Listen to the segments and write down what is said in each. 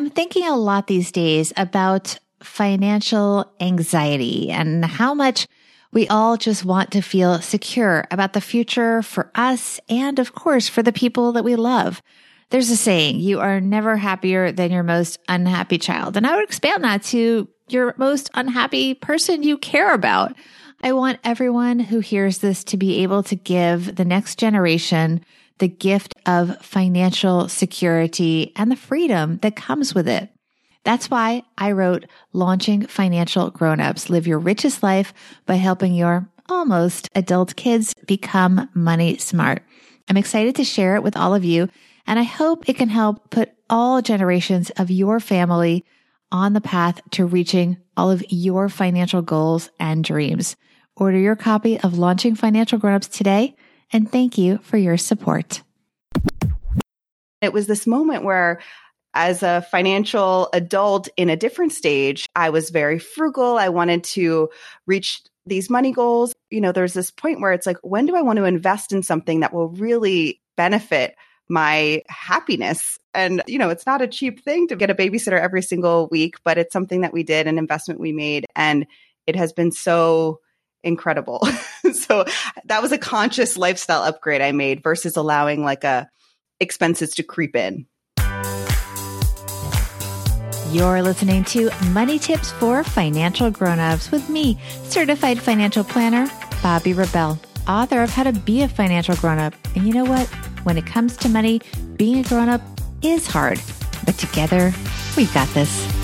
I'm thinking a lot these days about financial anxiety and how much we all just want to feel secure about the future for us and of course for the people that we love. There's a saying, you are never happier than your most unhappy child. And I would expand that to your most unhappy person you care about. I want everyone who hears this to be able to give the next generation the gift of financial security and the freedom that comes with it. That's why I wrote Launching Financial Grownups Live Your Richest Life by helping your almost adult kids become money smart. I'm excited to share it with all of you, and I hope it can help put all generations of your family on the path to reaching all of your financial goals and dreams. Order your copy of Launching Financial Grownups today, and thank you for your support. It was this moment where as a financial adult in a different stage, I was very frugal. I wanted to reach these money goals. You know, there's this point where it's like, when do I want to invest in something that will really benefit my happiness? And, you know, it's not a cheap thing to get a babysitter every single week, but it's something that we did, an investment we made. And it has been so incredible. so that was a conscious lifestyle upgrade I made versus allowing like a expenses to creep in. You're listening to Money Tips for Financial Grownups with me, certified financial planner, Bobbi Rebell, author of How to Be a Financial Grownup. And you know what? When it comes to money, being a grownup is hard, but together, we've got this.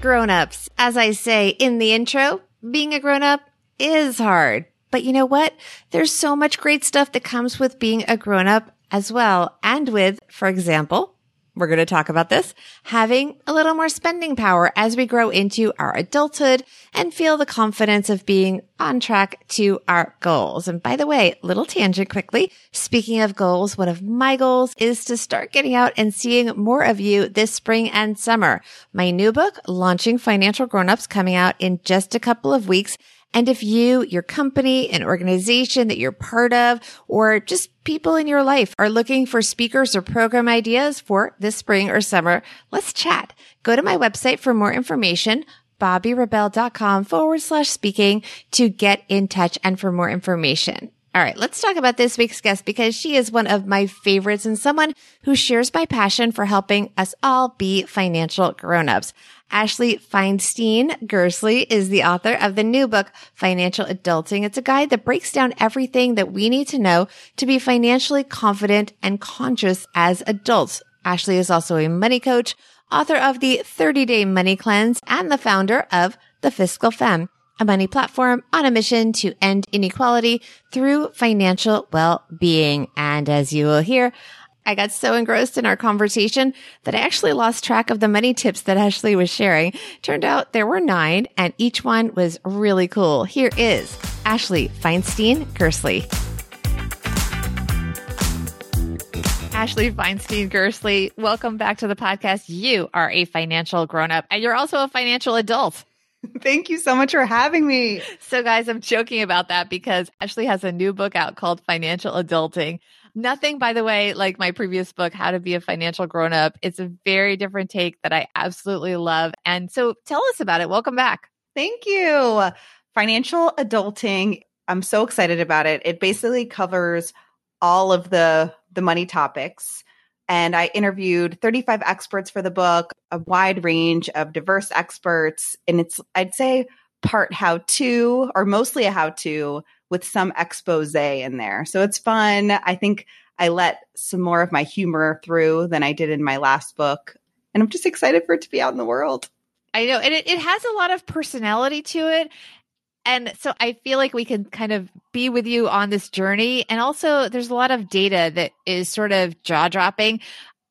Grownups, as I say in the intro, being a grownup is hard. But you know what? There's so much great stuff that comes with being a grown up as well. And with, for example, we're going to talk about this, having a little more spending power as we grow into our adulthood and feel the confidence of being on track to our goals. And by the way, little tangent quickly. Speaking of goals, one of my goals is to start getting out and seeing more of you this spring and summer. My new book, Launching Financial Grownups, coming out in just a couple of weeks and if you, your company, an organization that you're part of, or just people in your life are looking for speakers or program ideas for this spring or summer, let's chat. Go to my website for more information, bobbirebell.com forward slash speaking to get in touch and for more information. All right, let's talk about this week's guest because she is one of my favorites and someone who shares my passion for helping us all be financial grown-ups. Ashley Feinstein Gerstley is the author of the new book, Financial Adulting. It's a guide that breaks down everything that we need to know to be financially confident and conscious as adults. Ashley is also a money coach, author of the 30 day money cleanse and the founder of the Fiscal Femme, a money platform on a mission to end inequality through financial well-being. And as you will hear, I got so engrossed in our conversation that I actually lost track of the many tips that Ashley was sharing. Turned out there were nine and each one was really cool. Here is Ashley Feinstein Gerstley. Ashley Feinstein Gerstley, welcome back to the podcast. You are a financial grown up and you're also a financial adult. Thank you so much for having me. So, guys, I'm joking about that because Ashley has a new book out called Financial Adulting. Nothing, by the way, like my previous book, How to Be a Financial Grown Up. It's a very different take that I absolutely love. And so tell us about it. Welcome back. Thank you. Financial adulting. I'm so excited about it. It basically covers all of the the money topics and I interviewed 35 experts for the book, a wide range of diverse experts and it's I'd say part how to or mostly a how to with some expose in there. So it's fun. I think I let some more of my humor through than I did in my last book. And I'm just excited for it to be out in the world. I know. And it, it has a lot of personality to it. And so I feel like we can kind of be with you on this journey. And also, there's a lot of data that is sort of jaw dropping.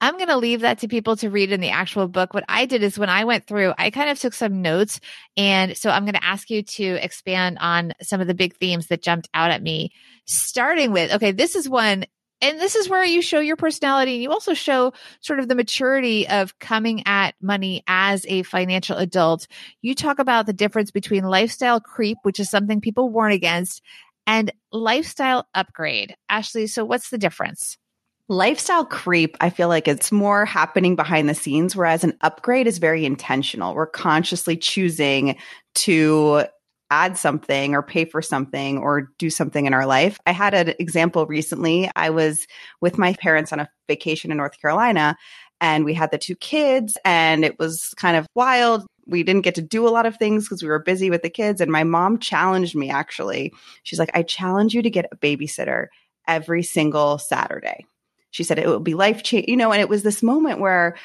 I'm going to leave that to people to read in the actual book. What I did is when I went through, I kind of took some notes. And so I'm going to ask you to expand on some of the big themes that jumped out at me, starting with, okay, this is one. And this is where you show your personality and you also show sort of the maturity of coming at money as a financial adult. You talk about the difference between lifestyle creep, which is something people warn against, and lifestyle upgrade. Ashley, so what's the difference? Lifestyle creep, I feel like it's more happening behind the scenes, whereas an upgrade is very intentional. We're consciously choosing to add something or pay for something or do something in our life. I had an example recently. I was with my parents on a vacation in North Carolina and we had the two kids and it was kind of wild. We didn't get to do a lot of things because we were busy with the kids. And my mom challenged me actually. She's like, I challenge you to get a babysitter every single Saturday. She said it would be life changing, you know, and it was this moment where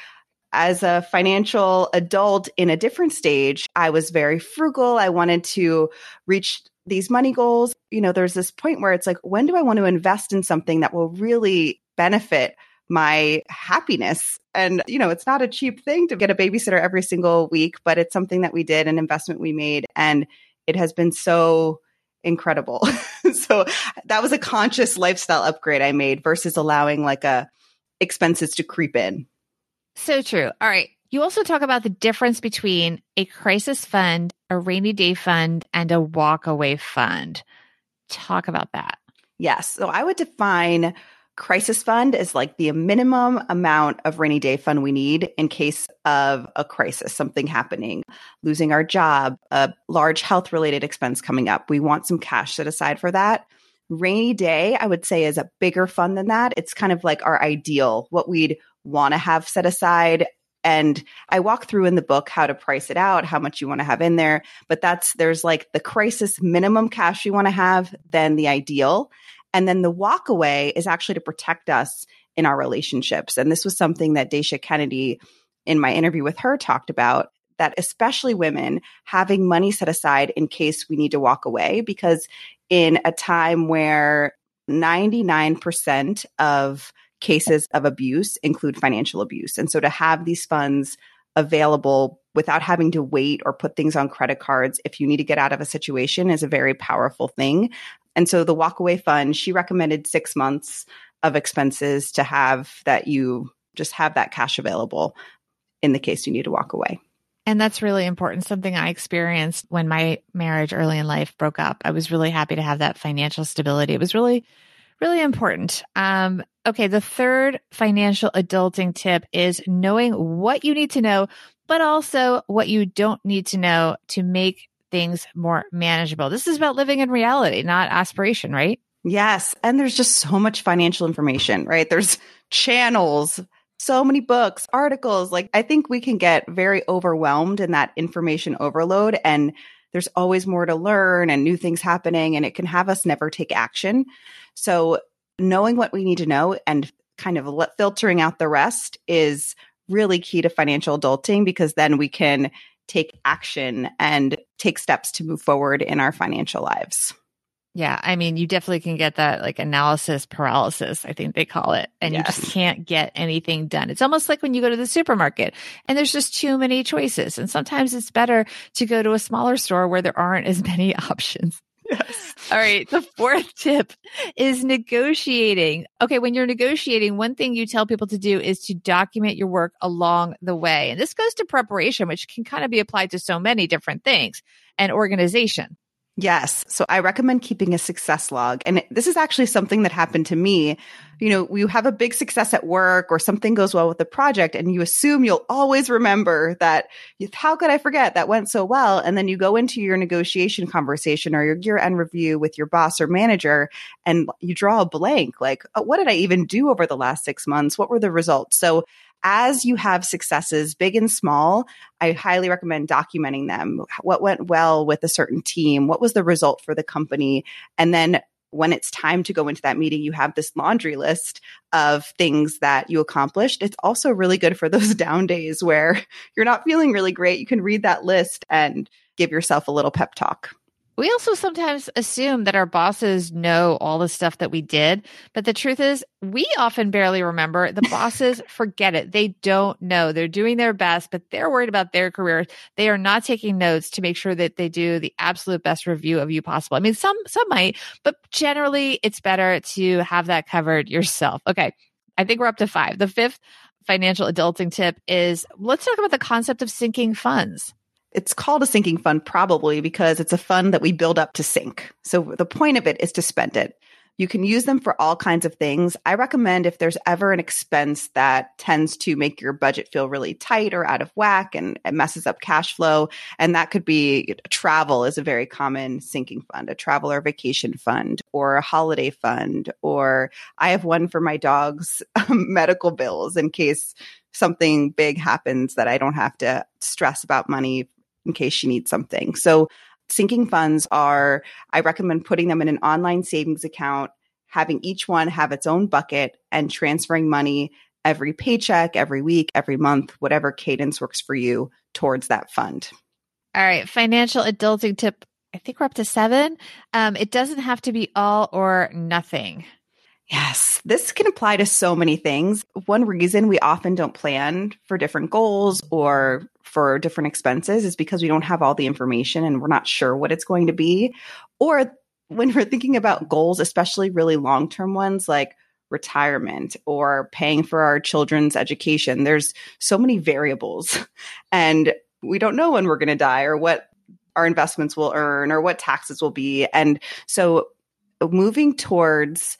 as a financial adult in a different stage, I was very frugal. I wanted to reach these money goals. You know, there's this point where it's like, when do I want to invest in something that will really benefit my happiness? And, you know, it's not a cheap thing to get a babysitter every single week, but it's something that we did, an investment we made. And it has been so incredible. so that was a conscious lifestyle upgrade I made versus allowing like a expenses to creep in. So true. All right. You also talk about the difference between a crisis fund, a rainy day fund, and a walkaway fund. Talk about that. Yes. So I would define crisis fund is like the minimum amount of rainy day fund we need in case of a crisis, something happening, losing our job, a large health related expense coming up. We want some cash set aside for that. Rainy day, I would say, is a bigger fund than that. It's kind of like our ideal, what we'd want to have set aside. And I walk through in the book how to price it out, how much you want to have in there. But that's, there's like the crisis minimum cash you want to have, then the ideal. And then the walk away is actually to protect us in our relationships. And this was something that Dacia Kennedy, in my interview with her, talked about that especially women having money set aside in case we need to walk away because in a time where 99% of cases of abuse include financial abuse. And so to have these funds available without having to wait or put things on credit cards if you need to get out of a situation is a very powerful thing. And so the walkaway fund, she recommended six months of expenses to have that you just have that cash available in the case you need to walk away. And that's really important. Something I experienced when my marriage early in life broke up. I was really happy to have that financial stability. It was really, really important. Um, okay. The third financial adulting tip is knowing what you need to know, but also what you don't need to know to make things more manageable. This is about living in reality, not aspiration, right? Yes. And there's just so much financial information, right? There's channels, so many books, articles. Like, I think we can get very overwhelmed in that information overload. And there's always more to learn and new things happening, and it can have us never take action. So, knowing what we need to know and kind of filtering out the rest is really key to financial adulting because then we can take action and take steps to move forward in our financial lives. Yeah, I mean, you definitely can get that like analysis paralysis, I think they call it, and yes. you just can't get anything done. It's almost like when you go to the supermarket and there's just too many choices. And sometimes it's better to go to a smaller store where there aren't as many options. Yes. All right. The fourth tip is negotiating. Okay. When you're negotiating, one thing you tell people to do is to document your work along the way. And this goes to preparation, which can kind of be applied to so many different things and organization. Yes. So I recommend keeping a success log. And this is actually something that happened to me. You know, you have a big success at work or something goes well with the project and you assume you'll always remember that how could I forget that went so well? And then you go into your negotiation conversation or your year end review with your boss or manager and you draw a blank like, oh, what did I even do over the last six months? What were the results? So as you have successes, big and small, I highly recommend documenting them. What went well with a certain team? What was the result for the company? And then when it's time to go into that meeting, you have this laundry list of things that you accomplished. It's also really good for those down days where you're not feeling really great. You can read that list and give yourself a little pep talk. We also sometimes assume that our bosses know all the stuff that we did, but the truth is we often barely remember. The bosses forget it. They don't know. They're doing their best, but they're worried about their career. They are not taking notes to make sure that they do the absolute best review of you possible. I mean, some some might, but generally it's better to have that covered yourself. Okay. I think we're up to 5. The fifth financial adulting tip is let's talk about the concept of sinking funds it's called a sinking fund probably because it's a fund that we build up to sink. So the point of it is to spend it. You can use them for all kinds of things. I recommend if there's ever an expense that tends to make your budget feel really tight or out of whack and it messes up cash flow. And that could be travel is a very common sinking fund, a travel or vacation fund or a holiday fund. Or I have one for my dog's um, medical bills in case something big happens that I don't have to stress about money in case she needs something. So sinking funds are, I recommend putting them in an online savings account, having each one have its own bucket and transferring money every paycheck, every week, every month, whatever cadence works for you towards that fund. All right. Financial adulting tip. I think we're up to seven. Um, it doesn't have to be all or nothing. Yes, this can apply to so many things. One reason we often don't plan for different goals or for different expenses is because we don't have all the information and we're not sure what it's going to be. Or when we're thinking about goals, especially really long term ones like retirement or paying for our children's education, there's so many variables and we don't know when we're going to die or what our investments will earn or what taxes will be. And so moving towards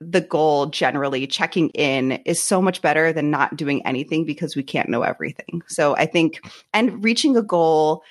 the goal generally checking in is so much better than not doing anything because we can't know everything. So I think, and reaching a goal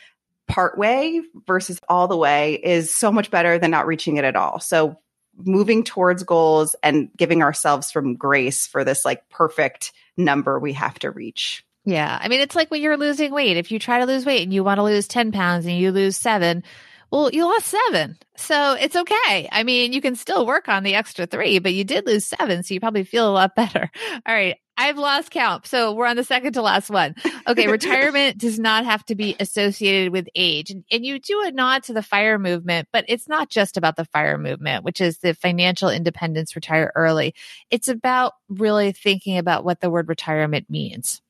part way versus all the way is so much better than not reaching it at all. So moving towards goals and giving ourselves some grace for this like perfect number we have to reach. Yeah. I mean, it's like when you're losing weight. If you try to lose weight and you want to lose 10 pounds and you lose seven, well, you lost seven. So it's okay. I mean, you can still work on the extra three, but you did lose seven. So you probably feel a lot better. All right. I've lost count. So we're on the second to last one. Okay. retirement does not have to be associated with age. And, and you do a nod to the fire movement, but it's not just about the fire movement, which is the financial independence, retire early. It's about really thinking about what the word retirement means.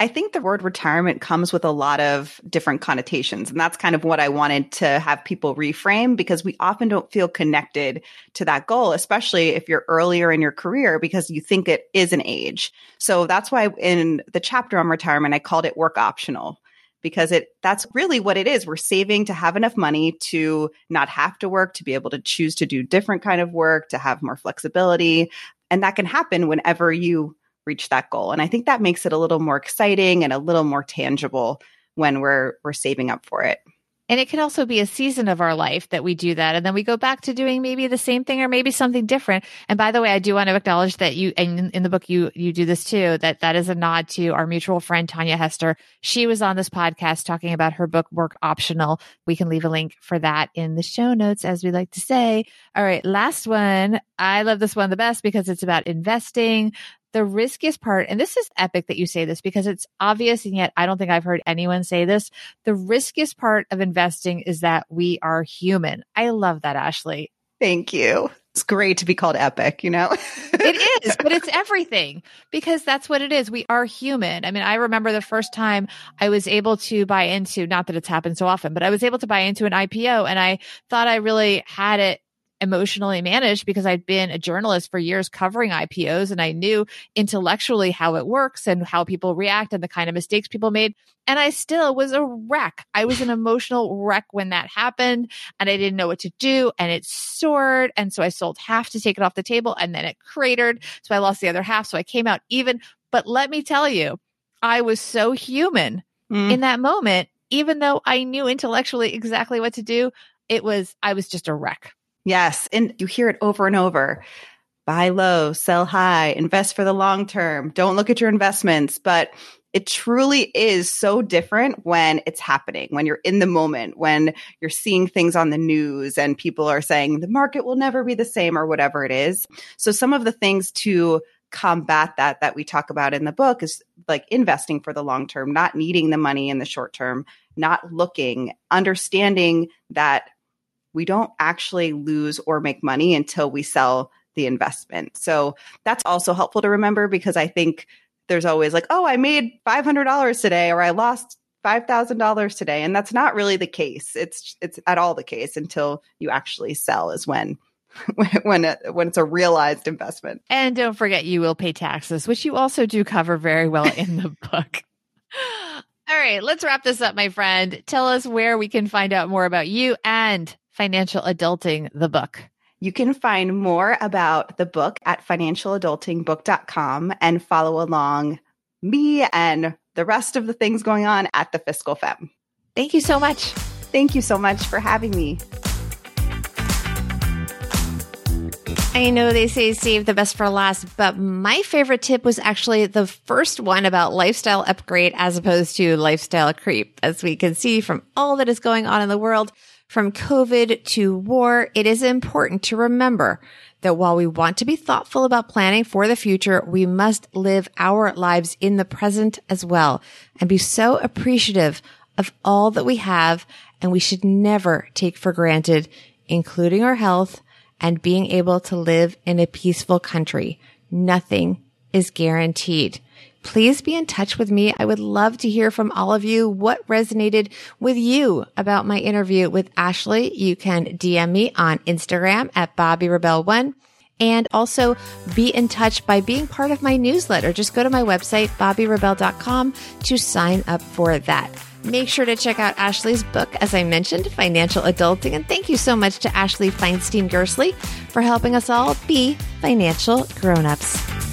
I think the word retirement comes with a lot of different connotations. And that's kind of what I wanted to have people reframe because we often don't feel connected to that goal, especially if you're earlier in your career because you think it is an age. So that's why in the chapter on retirement, I called it work optional because it that's really what it is we're saving to have enough money to not have to work to be able to choose to do different kind of work to have more flexibility and that can happen whenever you reach that goal. And I think that makes it a little more exciting and a little more tangible when we're we're saving up for it. And it can also be a season of our life that we do that. And then we go back to doing maybe the same thing or maybe something different. And by the way, I do want to acknowledge that you, and in the book, you, you do this too, that that is a nod to our mutual friend, Tanja Hester. She was on this podcast talking about her book, Work Optional. We can leave a link for that in the show notes, as we like to say. All right. Last one. I love this one the best because it's about investing the riskiest part, and this is epic that you say this because it's obvious, and yet I don't think I've heard anyone say this. The riskiest part of investing is that we are human. I love that, Ashley. Thank you. It's great to be called epic, you know? it is, but it's everything because that's what it is. We are human. I mean, I remember the first time I was able to buy into, not that it's happened so often, but I was able to buy into an IPO and I thought I really had it emotionally managed because I'd been a journalist for years covering IPOs and I knew intellectually how it works and how people react and the kind of mistakes people made. And I still was a wreck. I was an emotional wreck when that happened and I didn't know what to do and it soared. And so I sold half to take it off the table and then it cratered. So I lost the other half. So I came out even. But let me tell you, I was so human mm. in that moment. Even though I knew intellectually exactly what to do, it was, I was just a wreck. Yes. And you hear it over and over buy low, sell high, invest for the long term, don't look at your investments. But it truly is so different when it's happening, when you're in the moment, when you're seeing things on the news and people are saying the market will never be the same or whatever it is. So, some of the things to combat that that we talk about in the book is like investing for the long term, not needing the money in the short term, not looking, understanding that we don't actually lose or make money until we sell the investment. So that's also helpful to remember because I think there's always like, oh, I made $500 today or I lost $5,000 today. And that's not really the case. It's, it's at all the case until you actually sell is when when it, when it's a realized investment. And don't forget you will pay taxes, which you also do cover very well in the book. All right, let's wrap this up, my friend. Tell us where we can find out more about you and Financial Adulting, the book. You can find more about the book at financialadultingbook.com and follow along me and the rest of the things going on at the Fiscal Femme. Thank you so much. Thank you so much for having me. I know they say save the best for last, but my favorite tip was actually the first one about lifestyle upgrade as opposed to lifestyle creep. As we can see from all that is going on in the world, from COVID to war, it is important to remember that while we want to be thoughtful about planning for the future, we must live our lives in the present as well and be so appreciative of all that we have. And we should never take for granted, including our health and being able to live in a peaceful country. Nothing is guaranteed. Please be in touch with me. I would love to hear from all of you what resonated with you about my interview with Ashley. You can DM me on Instagram at Bobbi Rebell one and also be in touch by being part of my newsletter. Just go to my website, bobbirebell.com to sign up for that. Make sure to check out Ashley's book, as I mentioned, Financial Adulting. And thank you so much to Ashley Feinstein Gerstley for helping us all be financial grown-ups.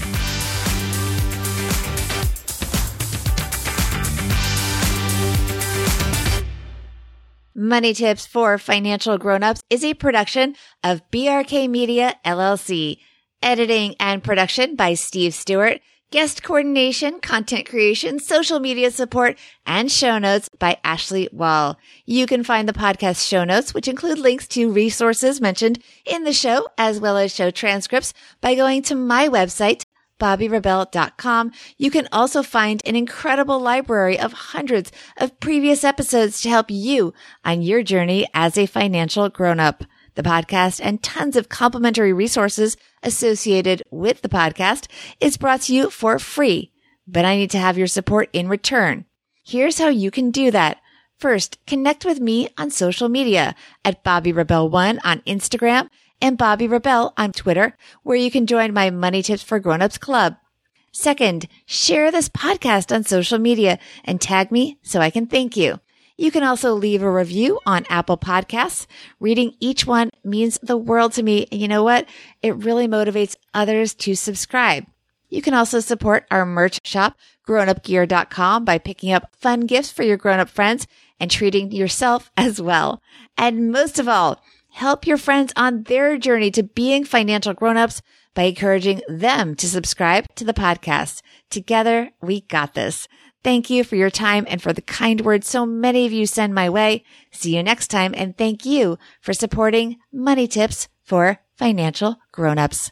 Money Tips for Financial Grown-ups is a production of BRK Media LLC. Editing and production by Steve Stewart. Guest coordination, content creation, social media support, and show notes by Ashley Wall. You can find the podcast show notes, which include links to resources mentioned in the show, as well as show transcripts by going to my website, bobbirebell.com. You can also find an incredible library of hundreds of previous episodes to help you on your journey as a financial grown-up. The podcast and tons of complimentary resources associated with the podcast is brought to you for free, but I need to have your support in return. Here's how you can do that. First, connect with me on social media at Bobbi Rebell One on Instagram and Bobbi Rebell on Twitter, where you can join my Money Tips for Grownups Club. Second, share this podcast on social media and tag me so I can thank you. You can also leave a review on Apple Podcasts. Reading each one means the world to me. And you know what? It really motivates others to subscribe. You can also support our merch shop, grownupgear.com by picking up fun gifts for your grown-up friends and treating yourself as well. And most of all, help your friends on their journey to being financial grown-ups by encouraging them to subscribe to the podcast. Together, we got this. Thank you for your time and for the kind words so many of you send my way. See you next time and thank you for supporting Money Tips for Financial Grown-ups.